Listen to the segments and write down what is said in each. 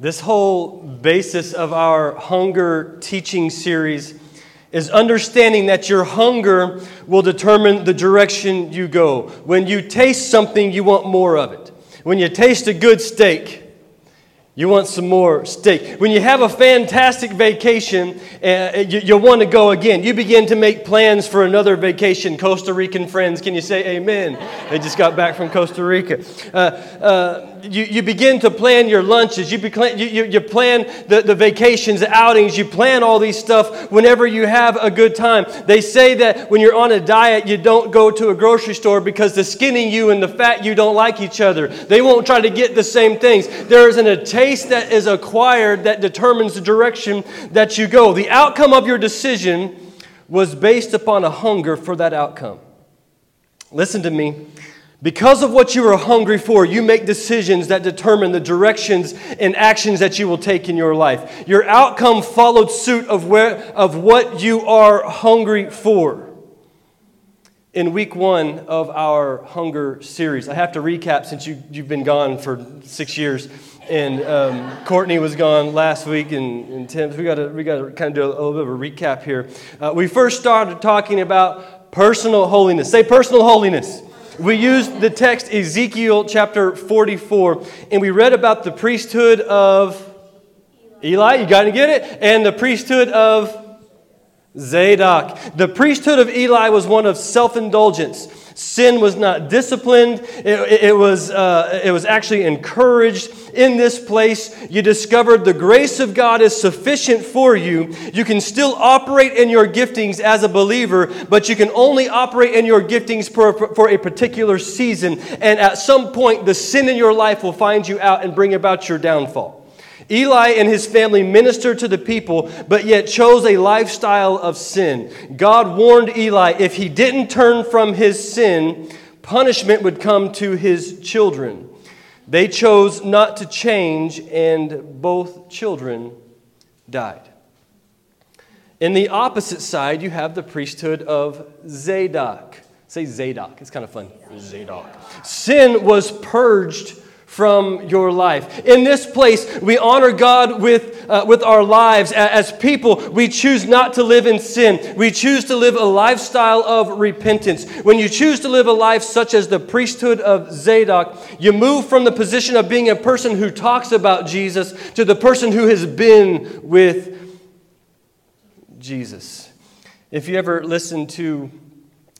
This whole basis of our hunger teaching series is understanding that your hunger will determine the direction you go. When you taste something, you want more of it. When you taste a good steak, you want some more steak. When you have a fantastic vacation, uh, you, you want to go again. You begin to make plans for another vacation. Costa Rican friends, can you say amen? They just got back from Costa Rica. Uh, uh, you, you begin to plan your lunches. You, you, you, you plan the, the vacations, the outings. You plan all these stuff whenever you have a good time. They say that when you're on a diet, you don't go to a grocery store because the skinny you and the fat you don't like each other. They won't try to get the same things. There isn't a taste that is acquired that determines the direction that you go. The outcome of your decision was based upon a hunger for that outcome. Listen to me. Because of what you are hungry for, you make decisions that determine the directions and actions that you will take in your life. Your outcome followed suit of, where, of what you are hungry for. In week one of our hunger series, I have to recap since you, you've been gone for six years, and um, Courtney was gone last week, and, and Tim, we got to we got to kind of do a, a, little bit of a recap here. Uh, we first started talking about personal holiness. Say personal holiness. We used the text Ezekiel chapter 44, and we read about the priesthood of Eli. You got to get it? And the priesthood of Zadok. The priesthood of Eli was one of self indulgence. Sin was not disciplined, it, it was, uh, it was actually encouraged. In this place, you discovered the grace of God is sufficient for you. You can still operate in your giftings as a believer, but you can only operate in your giftings for, for a particular season. And at some point, the sin in your life will find you out and bring about your downfall. Eli and his family ministered to the people, but yet chose a lifestyle of sin. God warned Eli if he didn't turn from his sin, punishment would come to his children. They chose not to change, and both children died. In the opposite side, you have the priesthood of Zadok. Say Zadok, it's kind of fun. Zadok. Sin was purged from your life. In this place, we honor God with, uh, with our lives. As people, we choose not to live in sin. We choose to live a lifestyle of repentance. When you choose to live a life such as the priesthood of Zadok, you move from the position of being a person who talks about Jesus to the person who has been with Jesus. If you ever listen to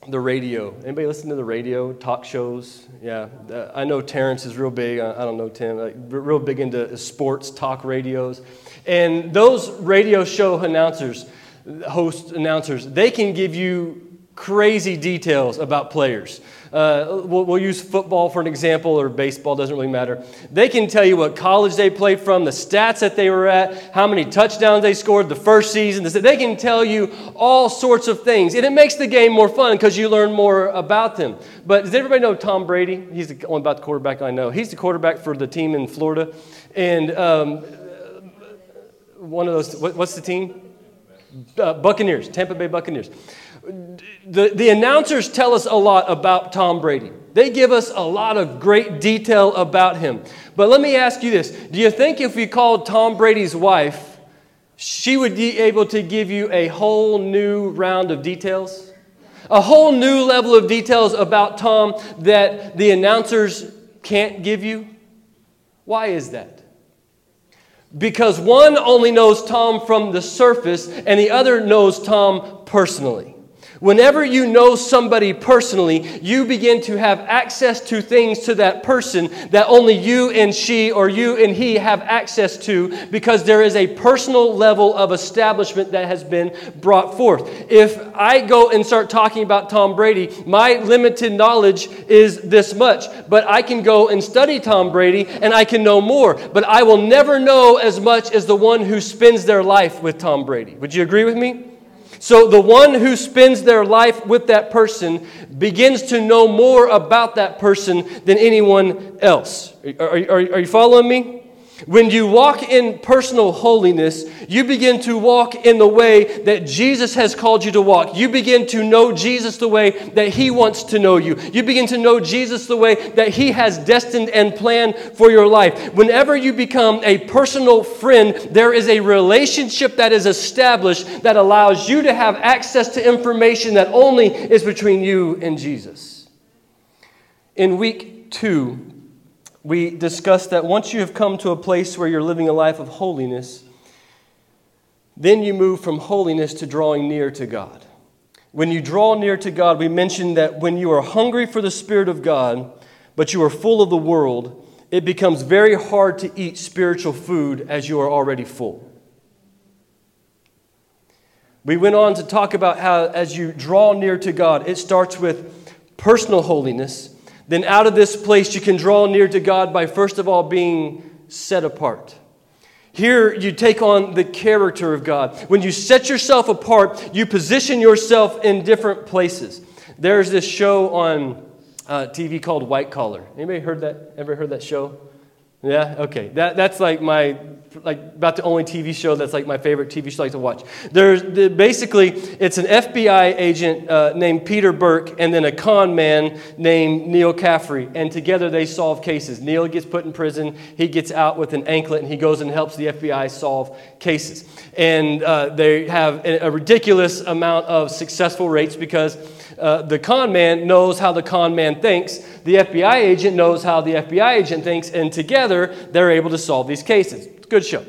the radio. Anybody listen to the radio, talk shows? Yeah, I know Terrence is real big. I, I don't know Tim, like, real big into sports talk radios. And those radio show announcers, host announcers, they can give you crazy details about players. Uh, we'll, we'll, use football for an example, or baseball, doesn't really matter. They can tell you what college they played from, the stats that they were at, how many touchdowns they scored the first season. They can tell you all sorts of things. And it makes the game more fun because you learn more about them. But does everybody know Tom Brady? He's the only about the quarterback I know. He's the quarterback for the team in Florida. And um, one of those, what, what's the team? Uh, Buccaneers, Tampa Bay Buccaneers the, the announcers tell us a lot about Tom Brady. They give us a lot of great detail about him. But let me ask you this Do you think if we called Tom Brady's wife, she would be able to give you a whole new round of details? A whole new level of details about Tom that the announcers can't give you? Why is that? Because one only knows Tom from the surface, and the other knows Tom personally. Whenever you know somebody personally, you begin to have access to things to that person that only you and she or you and he have access to because there is a personal level of establishment that has been brought forth. If I go and start talking about Tom Brady, my limited knowledge is this much, but I can go and study Tom Brady and I can know more, but I will never know as much as the one who spends their life with Tom Brady. Would you agree with me? So the one who spends their life with that person begins to know more about that person than anyone else. Are, are, are you following me? When you walk in personal holiness, you begin to walk in the way that Jesus has called you to walk. You begin to know Jesus the way that He wants to know you. You begin to know Jesus the way that He has destined and planned for your life. Whenever you become a personal friend, there is a relationship that is established that allows you to have access to information that only is between you and Jesus. In week two, we discussed that once you have come to a place where you're living a life of holiness, then you move from holiness to drawing near to God. When you draw near to God, we mentioned that when you are hungry for the Spirit of God, but you are full of the world, it becomes very hard to eat spiritual food as you are already full. We went on to talk about how, as you draw near to God, it starts with personal holiness then out of this place you can draw near to God by first of all being set apart. Here you take on the character of God. When you set yourself apart, you position yourself in different places. There's this show on uh, TV called White Collar. Anybody heard that? Ever heard that show? Yeah. Okay. That, that's like my like about the only TV show that's like my favorite TV show I like to watch. There's the, basically it's an FBI agent uh, named Peter Burke and then a con man named Neal Caffrey, and together they solve cases. Neil gets put in prison, he gets out with an anklet, and he goes and helps the FBI solve cases. And uh, they have a, a ridiculous amount of successful rates because uh, the con man knows how the con man thinks. The FBI agent knows how the FBI agent thinks, and together they're able to solve these cases. Good show.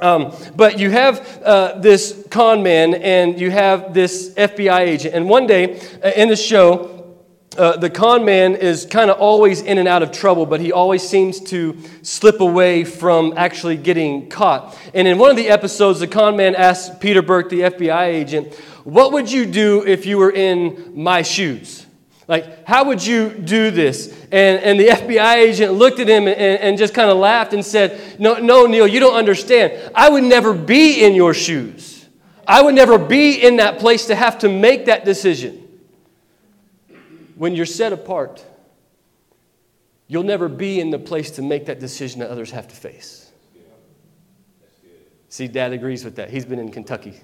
Um, but you have uh, this con man and you have this FBI agent. And one day uh, in the show, uh, the con man is kind of always in and out of trouble, but he always seems to slip away from actually getting caught. And in one of the episodes, the con man asks Peter Burke, the FBI agent, What would you do if you were in my shoes? Like, how would you do this? And, and the FBI agent looked at him and, and just kind of laughed and said, no, no, Neal, you don't understand. I would never be in your shoes. I would never be in that place to have to make that decision. When you're set apart, you'll never be in the place to make that decision that others have to face. See, Dad agrees with that. He's been in Kentucky.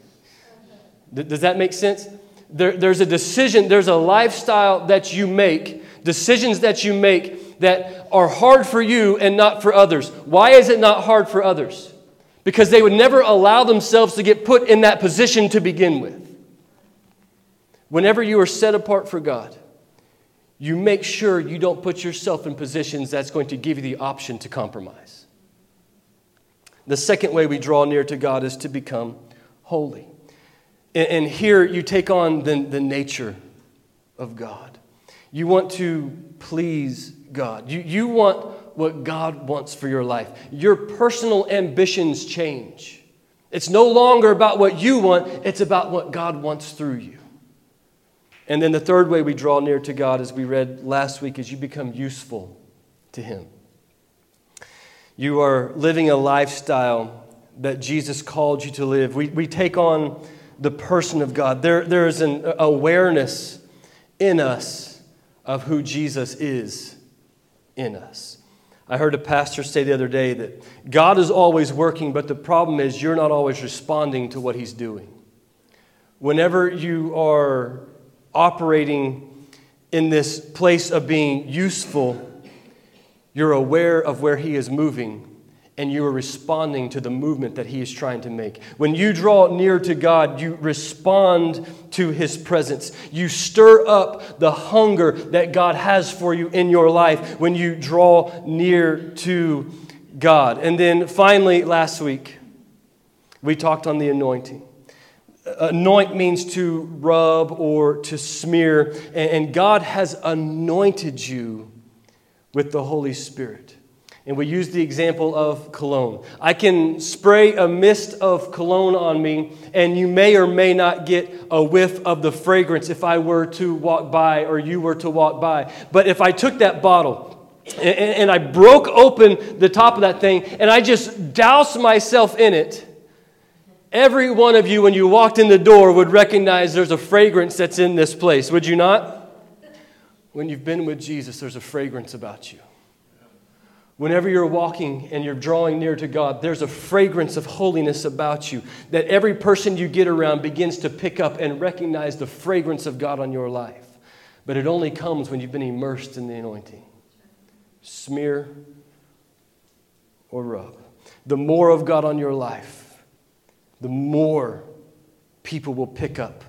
Does that make sense? there, there's a decision, there's a lifestyle that you make, decisions that you make that are hard for you and not for others. Why is it not hard for others? Because they would never allow themselves to get put in that position to begin with. Whenever you are set apart for God, you make sure you don't put yourself in positions that's going to give you the option to compromise. The second way we draw near to God is to become holy. And, here you take on the, the nature of God. You want to please God. You, you want what God wants for your life. Your personal ambitions change. It's no longer about what you want, it's about what God wants through you. And then the third way we draw near to God, as we read last week, is you become useful to Him. You are living a lifestyle that Jesus called you to live. We, we take on the person of God. There, there is an awareness in us of who Jesus is in us. I heard a pastor say the other day that God is always working, but the problem is you're not always responding to what he's doing. Whenever you are operating in this place of being useful, you're aware of where he is moving and you are responding to the movement that He is trying to make. When you draw near to God, you respond to His presence. You stir up the hunger that God has for you in your life when you draw near to God. And then finally, last week, we talked on the anointing. Anoint means to rub or to smear, and God has anointed you with the Holy Spirit. And we use the example of cologne. I can spray a mist of cologne on me, and you may or may not get a whiff of the fragrance if I were to walk by or you were to walk by. But if I took that bottle and, I broke open the top of that thing and I just doused myself in it, every one of you, when you walked in the door, would recognize there's a fragrance that's in this place, would you not? When you've been with Jesus, there's a fragrance about you. Whenever you're walking and you're drawing near to God, there's a fragrance of holiness about you that every person you get around begins to pick up and recognize the fragrance of God on your life. But it only comes when you've been immersed in the anointing. Smear or rub. The more of God on your life, the more people will pick up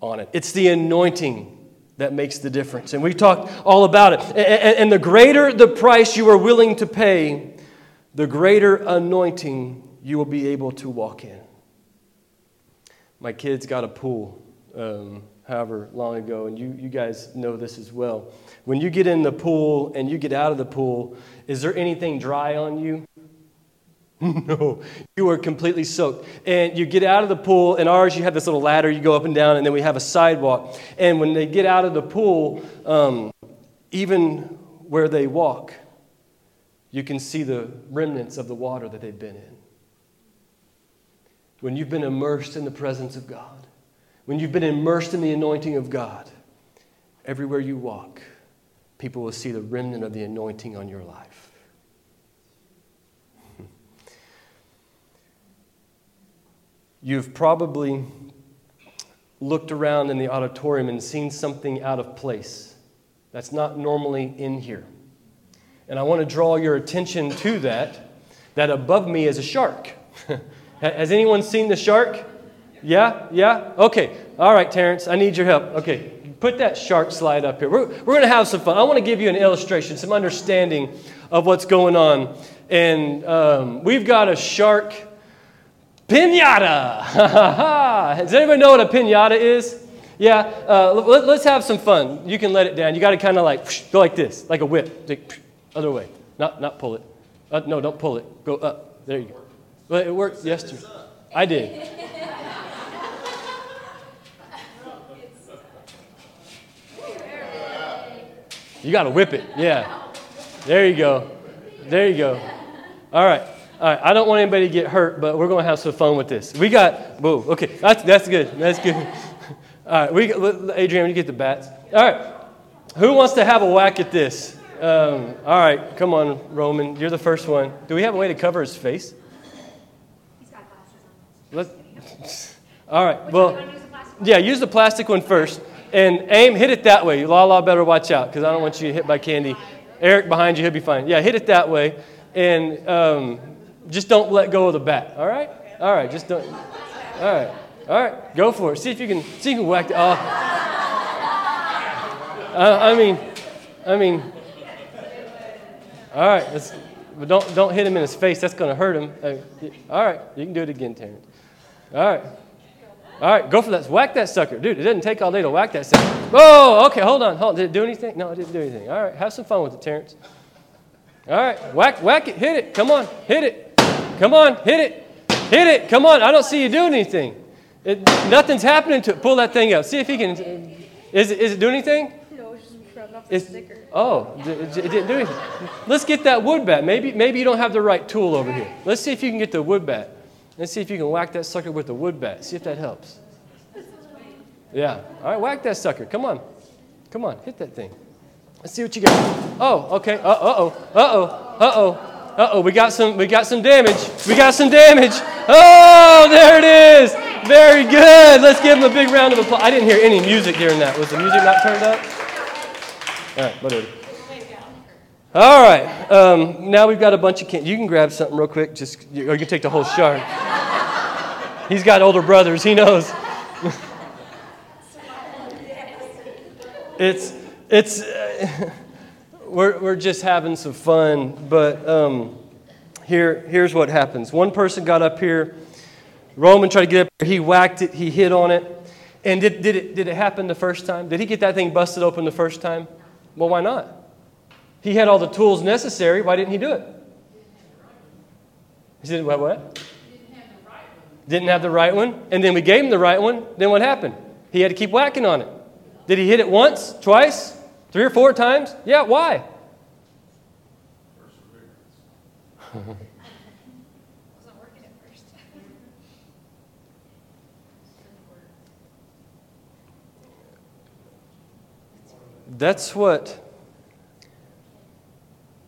on it. It's the anointing that makes the difference. And we've talked all about it. And the greater the price you are willing to pay, the greater anointing you will be able to walk in. My kids got a pool um, however long ago, and you, you guys know this as well. When you get in the pool and you get out of the pool, is there anything dry on you? no, you are completely soaked. And you get out of the pool, and ours, you have this little ladder, you go up and down, and then we have a sidewalk. And when they get out of the pool, um, even where they walk, you can see the remnants of the water that they've been in. When you've been immersed in the presence of God, when you've been immersed in the anointing of God, everywhere you walk, people will see the remnant of the anointing on your life. You've probably looked around in the auditorium and seen something out of place that's not normally in here. And I want to draw your attention to that, that above me is a shark. Has anyone seen the shark? Yeah? Yeah? Okay. All right, Terrence, I need your help. Okay, put that shark slide up here. We're, we're going to have some fun. I want to give you an illustration, some understanding of what's going on. And um, we've got a shark Pinata! Does anybody know what a pinata is? Yeah, uh, let, us have some fun. You can let it down. You got to kind of like whoosh, go like this, like a whip. Like, other way. Not, not pull it. Uh, no, don't pull it. Go up. There you go. Well, it worked yesterday. I did. You got to whip it. Yeah. There you go. There you go. All right. All right, I don't want anybody to get hurt, but we're going to have some fun with this. We got, whoa, okay, that's, that's good. That's good. All right, we got, Adrian, you get the bats. All right, who wants to have a whack at this? Um, all right, come on, Roman, you're the first one. Do we have a way to cover his face? He's got glasses on. Let's, all right, well, yeah, use the plastic one first. And aim, hit it that way. Lala better watch out because I don't want you to hit by candy. Eric behind you, he'll be fine. Yeah, hit it that way. And um, just don't let go of the bat. All right? All right. Just don't. All right. All right. Go for it. See if you can. See if you can whack. The, uh, uh, I mean, I mean. All right. Let's, but don't don't hit him in his face. That's to hurt him. All right. You can do it again, Terrence. All right. All right, go for that. Whack that sucker. Dude, it doesn't take all day to whack that sucker. Whoa, okay, hold on. Hold on. Did it do anything? No, it didn't do anything. All right, have some fun with it, Terrence. All right, whack, whack it, hit it. Come on, hit it. Come on, hit it. Hit it. Come on. I don't see you doing anything. It, nothing's happening to it. Pull that thing out. See if he can. Is it, is it doing anything? No, it's just rubbing off the it's, sticker. Oh, it, it didn't do anything. Let's get that wood bat. Maybe, maybe you don't have the right tool over here. Let's see if you can get the wood bat. Let's see if you can whack that sucker with the wood bat. See if that helps. Yeah. All right, whack that sucker. Come on. Come on, hit that thing. Let's see what you got. Oh, okay. Uh oh. Uh oh. Uh oh. Uh oh. Uh-oh, we got some we got some damage. We got some damage. Oh, there it is. Very good. Let's give him a big round of applause. I didn't hear any music during that. Was the music not turned up? All right, whatever. All right. Um, now we've got a bunch of kids. You can grab something real quick. Just or you can take the whole shark. He's got older brothers. He knows. it's it's. Uh, we're, we're just having some fun, but um, here, here's what happens. One person got up here, Roman tried to get up here, he whacked it, he hit on it. And did, did, it, did it happen the first time? Did he get that thing busted open the first time? Well, why not? He had all the tools necessary. Why didn't he do it? He said, what? what? Didn't have the right one. And then we gave him the right one. Then what happened? He had to keep whacking on it. Did he hit it once, twice, Three or four times? Yeah, why? That's what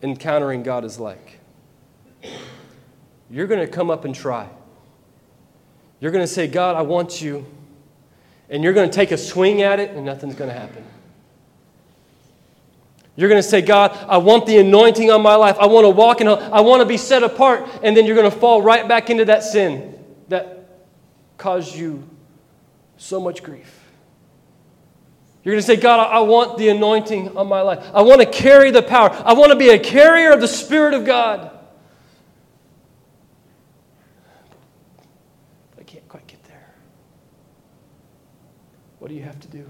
encountering God is like. You're going to come up and try. You're going to say, God, I want you. And you're going to take a swing at it, and nothing's going to happen. You're going to say, God, I want the anointing on my life. I want to walk in, I want to be set apart. And then you're going to fall right back into that sin that caused you so much grief. You're going to say, God, I want the anointing on my life. I want to carry the power. I want to be a carrier of the Spirit of God. I can't quite get there. What do you have to do?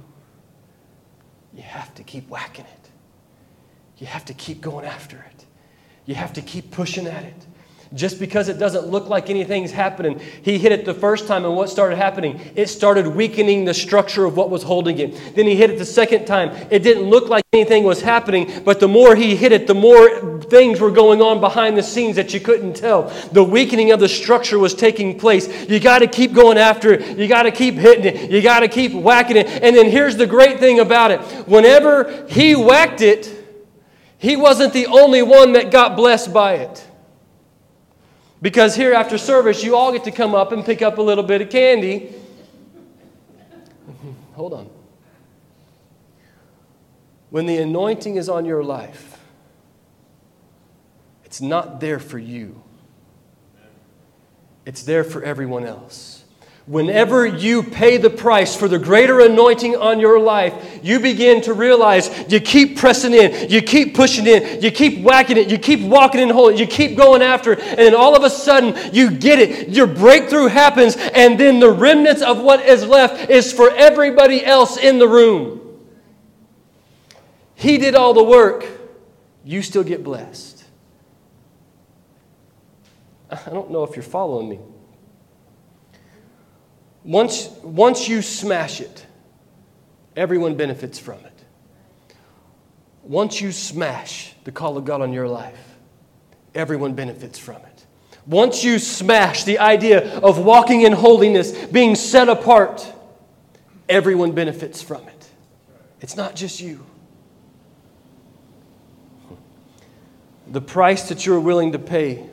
You have to keep whacking it. You have to keep going after it. You have to keep pushing at it. Just because it doesn't look like anything's happening, he hit it the first time, and what started happening? It started weakening the structure of what was holding it. Then he hit it the second time. It didn't look like anything was happening, but the more he hit it, the more things were going on behind the scenes that you couldn't tell. The weakening of the structure was taking place. You got to keep going after it. You got to keep hitting it. You got to keep whacking it. And then here's the great thing about it whenever he whacked it, he wasn't the only one that got blessed by it. Because here after service, you all get to come up and pick up a little bit of candy. Hold on. When the anointing is on your life, it's not there for you, it's there for everyone else. Whenever you pay the price for the greater anointing on your life, you begin to realize you keep pressing in, you keep pushing in, you keep whacking it, you keep walking in holy, you keep going after it, and then all of a sudden you get it. Your breakthrough happens, and then the remnants of what is left is for everybody else in the room. He did all the work, you still get blessed. I don't know if you're following me. Once, once you smash it, everyone benefits from it. Once you smash the call of God on your life, everyone benefits from it. Once you smash the idea of walking in holiness, being set apart, everyone benefits from it. It's not just you. The price that you're willing to pay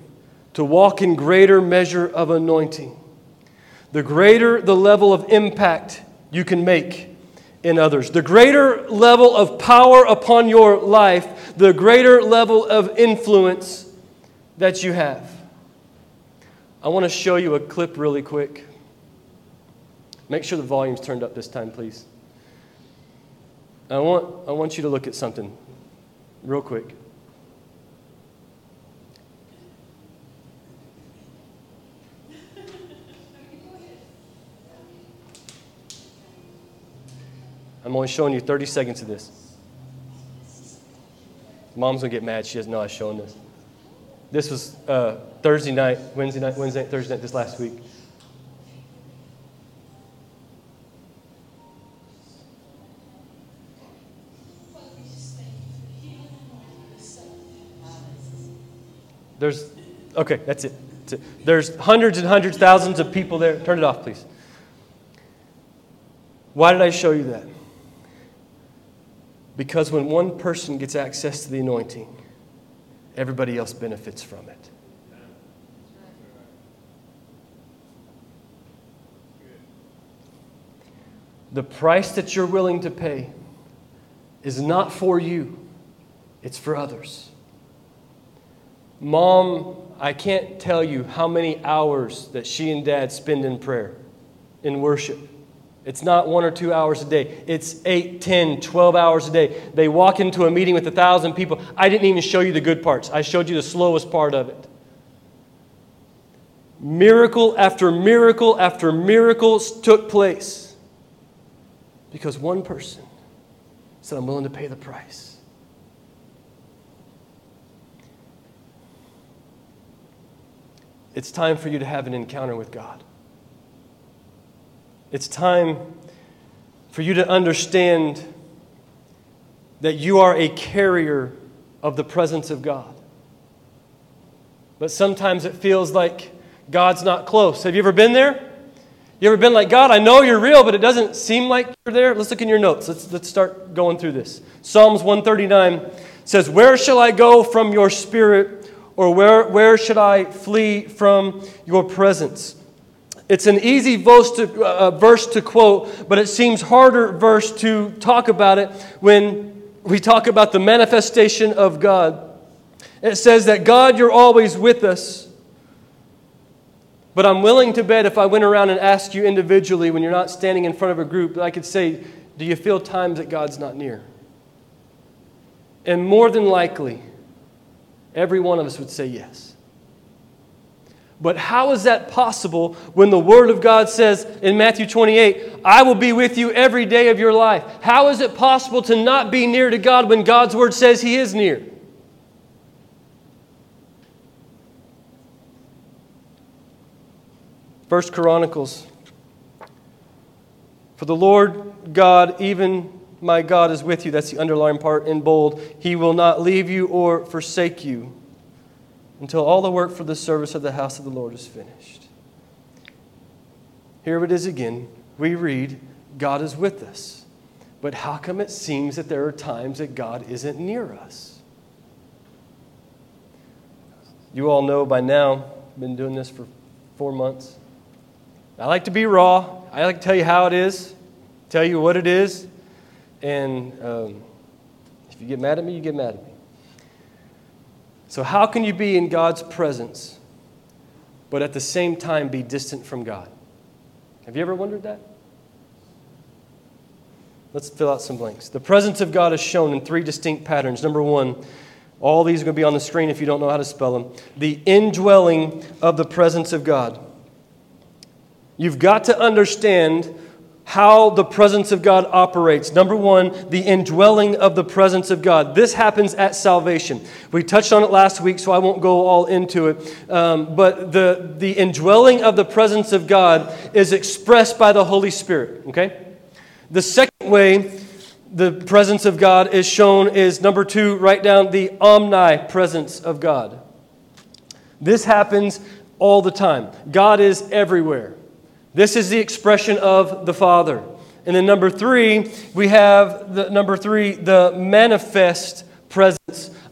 to walk in greater measure of anointing the greater the level of impact you can make in others. The greater level of power upon your life, the greater level of influence that you have. I want to show you a clip really quick. Make sure the volume's turned up this time, please. I want, I want you to look at something real quick. I'm only showing you 30 seconds of this. Mom's gonna get mad. She doesn't know I was showing this. This was uh, Thursday night, Wednesday night, Wednesday, night, Thursday night, this last week. There's, okay, that's it. that's it. There's hundreds and hundreds, thousands of people there. Turn it off, please. Why did I show you that? Because when one person gets access to the anointing, everybody else benefits from it. The price that you're willing to pay is not for you, it's for others. Mom, I can't tell you how many hours that she and dad spend in prayer, in worship. It's not one or two hours a day. It's eight, ten, twelve hours a day. They walk into a meeting with a thousand people. I didn't even show you the good parts, I showed you the slowest part of it. Miracle after miracle after miracles took place because one person said, I'm willing to pay the price. It's time for you to have an encounter with God. It's time for you to understand that you are a carrier of the presence of God. But sometimes it feels like God's not close. Have you ever been there? You ever been like, God, I know you're real, but it doesn't seem like you're there? Let's look in your notes. Let's, let's start going through this. Psalms 139 says, Where shall I go from your spirit? Or where, where should I flee from your presence? It's an easy verse to, uh, verse to quote, but it seems harder verse to talk about it when we talk about the manifestation of God. It says that God, you're always with us. But I'm willing to bet if I went around and asked you individually when you're not standing in front of a group, I could say, Do you feel times that God's not near? And more than likely, every one of us would say yes. But how is that possible when the Word of God says in Matthew 28, I will be with you every day of your life? How is it possible to not be near to God when God's Word says He is near? First Chronicles. For the Lord God, even my God, is with you. That's the underlined part in bold. He will not leave you or forsake you until all the work for the service of the house of the Lord is finished. Here it is again. We read, God is with us. But how come it seems that there are times that God isn't near us? You all know by now, I've been doing this for four months. I like to be raw. I like to tell you how it is, tell you what it is. And um, if you get mad at me, you get mad at me. So, how can you be in God's presence, but at the same time be distant from God? Have you ever wondered that? Let's fill out some blanks. The presence of God is shown in three distinct patterns. Number one, all these are going to be on the screen if you don't know how to spell them. The indwelling of the presence of God. You've got to understand how the presence of God operates. Number one, the indwelling of the presence of God. This happens at salvation. We touched on it last week, so I won't go all into it. Um, but the, the indwelling of the presence of God is expressed by the Holy Spirit, okay? The second way the presence of God is shown is number two, write down the omnipresence of God. This happens all the time. God is everywhere. This is the expression of the Father. And then number three, we have the number three, the manifest presence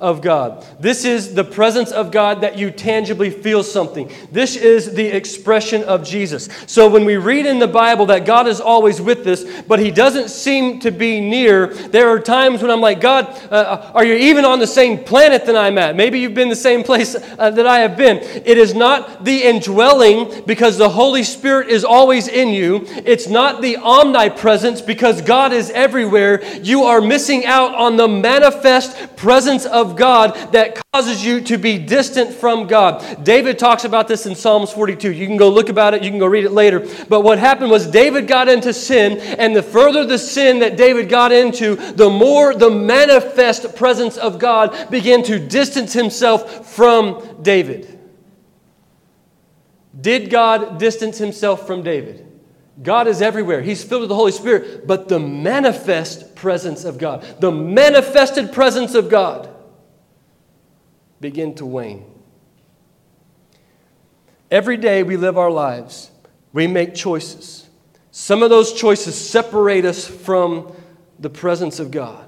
of God. This is the presence of God that you tangibly feel something. This is the expression of Jesus. So when we read in the Bible that God is always with us, but He doesn't seem to be near, there are times when I'm like, God, uh, are you even on the same planet that I'm at? Maybe you've been the same place uh, that I have been. It is not the indwelling because the Holy Spirit is always in you. It's not the omnipresence because God is everywhere. You are missing out on the manifest presence of God that causes you to be distant from God. David talks about this in Psalms 42. You can go look about it, you can go read it later. But what happened was David got into sin, and the further the sin that David got into, the more the manifest presence of God began to distance himself from David. Did God distance himself from David? God is everywhere. He's filled with the Holy Spirit, but the manifest presence of God, the manifested presence of God, begin to wane. Every day we live our lives, we make choices. Some of those choices separate us from the presence of God.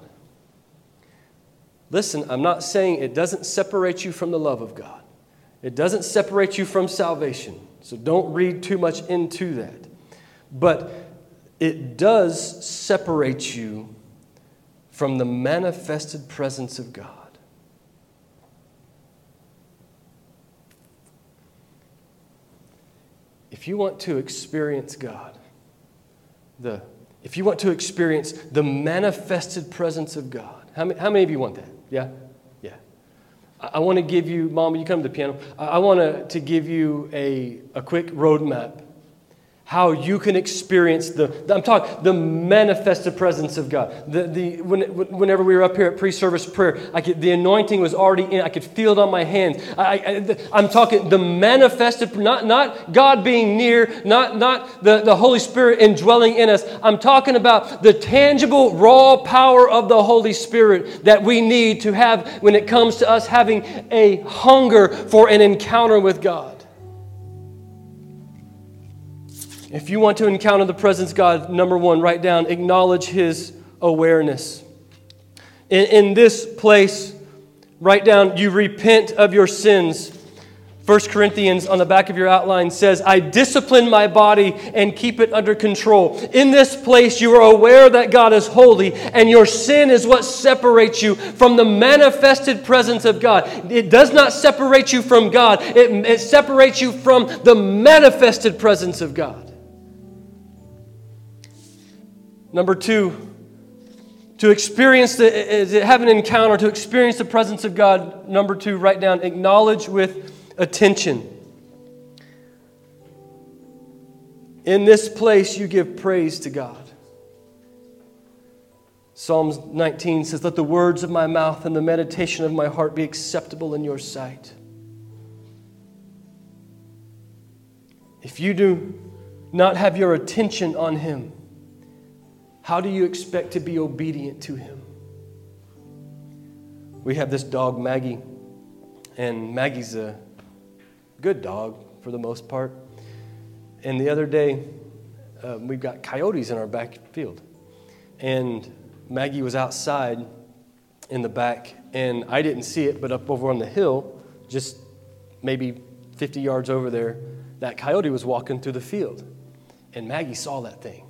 Listen, I'm not saying it doesn't separate you from the love of God. It doesn't separate you from salvation. So don't read too much into that. But it does separate you from the manifested presence of God. If you want to experience God, the, if you want to experience the manifested presence of God, how many, how many of you want that? Yeah? Yeah. I, I want to give you, Mom, you come to the piano. I, I want to, give you a, a quick roadmap how you can experience the, I'm talking the manifested presence of God. The, the, when, whenever we were up here at pre-service prayer, I could, the anointing was already in. I could feel it on my hands. I I, am talking the manifested, not, not God being near, not, not the, the Holy Spirit indwelling in us. I'm talking about the tangible, raw power of the Holy Spirit that we need to have when it comes to us having a hunger for an encounter with God. If you want to encounter the presence of God, number one, write down, acknowledge His awareness. In, in this place, Write down, you repent of your sins. 1 Corinthians on the back of your outline says, I discipline my body and keep it under control. In this place, you are aware that God is holy, and your sin is what separates you from the manifested presence of God. It does not separate you from God, it, it separates you from the manifested presence of God. Number two, to experience the, have an encounter, to experience the presence of God. Number two, write down, acknowledge with attention. In this place, you give praise to God. Psalms 19 says, Let the words of my mouth and the meditation of my heart be acceptable in your sight. If you do not have your attention on Him, how do you expect to be obedient to Him? We have this dog, Maggie, and Maggie's a good dog for the most part. And the other day, uh, we've got coyotes in our back field. And Maggie was outside in the back, and I didn't see it, but up over on the hill, just maybe 50 yards over there, that coyote was walking through the field. And Maggie saw that thing.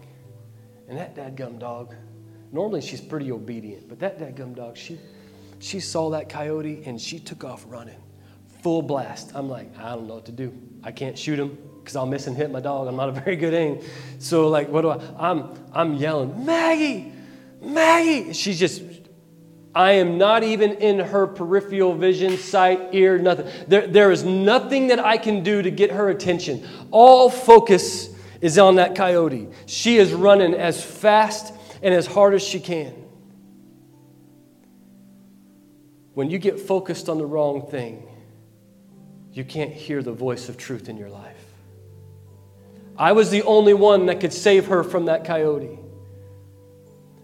And that dadgum dog, normally she's pretty obedient, but that dadgum dog, she, she saw that coyote and she took off running full blast. I'm like, I don't know what to do. I can't shoot him because I'll miss and hit my dog. I'm not a very good aim. So like, what do I? I'm I'm yelling, Maggie, Maggie. She's just. I am not even in her peripheral vision, sight, ear, nothing. There, there is nothing that I can do to get her attention. All focus is on that coyote. She is running as fast and as hard as she can. When you get focused on the wrong thing, you can't hear the voice of truth in your life. I was the only one that could save her from that coyote.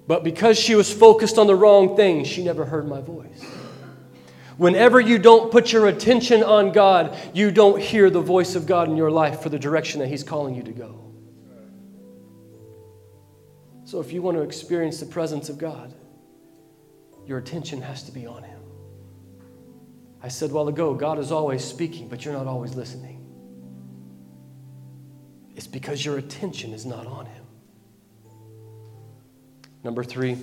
But because she was focused on the wrong thing, she never heard my voice. Whenever you don't put your attention on God, you don't hear the voice of God in your life for the direction that He's calling you to go. So, if you want to experience the presence of God, your attention has to be on Him. I said while ago, God is always speaking, but you're not always listening. It's because your attention is not on Him. Number three,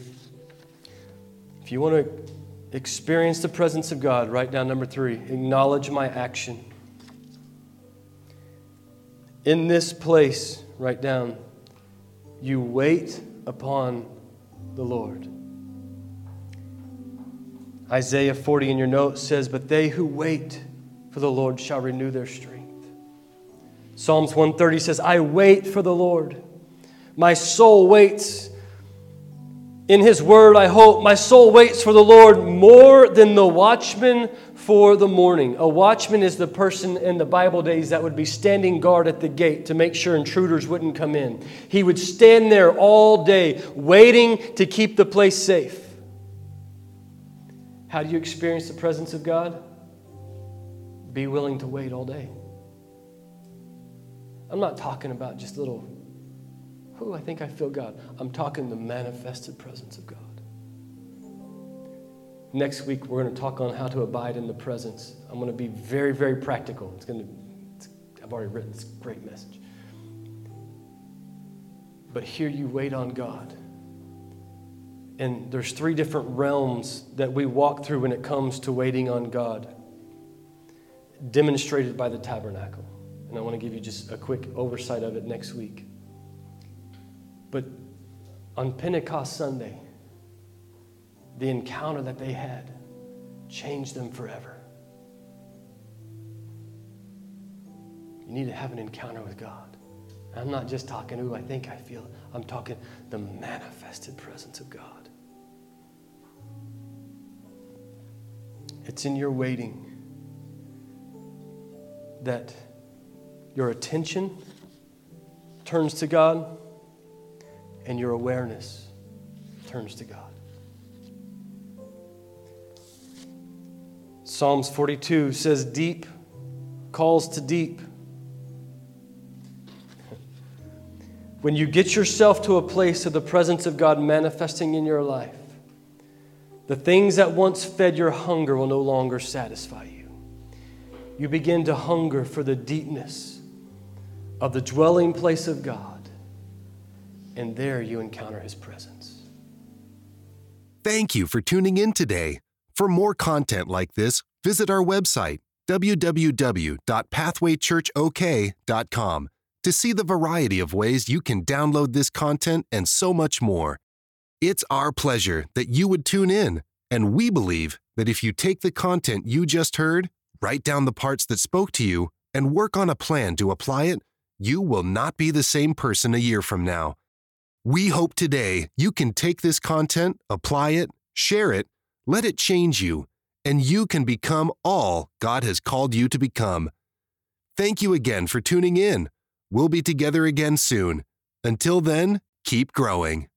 if you want to experience the presence of God, write down number three acknowledge my action. In this place, write down, you wait upon the Lord. Isaiah 40 in your notes says, But they who wait for the Lord shall renew their strength. Psalms 130 says, I wait for the Lord. My soul waits. In his word, I hope. My soul waits for the Lord more than the watchman for the morning. A watchman is the person in the Bible days that would be standing guard at the gate to make sure intruders wouldn't come in. He would stand there all day waiting to keep the place safe. How do you experience the presence of God? Be willing to wait all day. I'm not talking about just little, oh, I think I feel God. I'm talking the manifested presence of God. Next week, we're going to talk on how to abide in the presence. I'm going to be very, very practical. It's going to, it's, I've already written this great message. But here you wait on God and there's three different realms that we walk through when it comes to waiting on God, demonstrated by the tabernacle. And I want to give you just a quick oversight of it next week. But on Pentecost Sunday, the encounter that they had changed them forever. You need to have an encounter with God. I'm not just talking, ooh, I think I feel. I'm talking the manifested presence of God. It's in your waiting that your attention turns to God and your awareness turns to God. Psalms 42 says, Deep calls to deep. When you get yourself to a place of the presence of God manifesting in your life, The things that once fed your hunger will no longer satisfy you. You begin to hunger for the deepness of the dwelling place of God, and there you encounter His presence. Thank you for tuning in today. For more content like this, visit our website, www.pathwaychurchok.com, to see the variety of ways you can download this content and so much more. It's our pleasure that you would tune in, and we believe that if you take the content you just heard, write down the parts that spoke to you, and work on a plan to apply it, you will not be the same person a year from now. We hope today you can take this content, apply it, share it, let it change you, and you can become all God has called you to become. Thank you again for tuning in. We'll be together again soon. Until then, keep growing.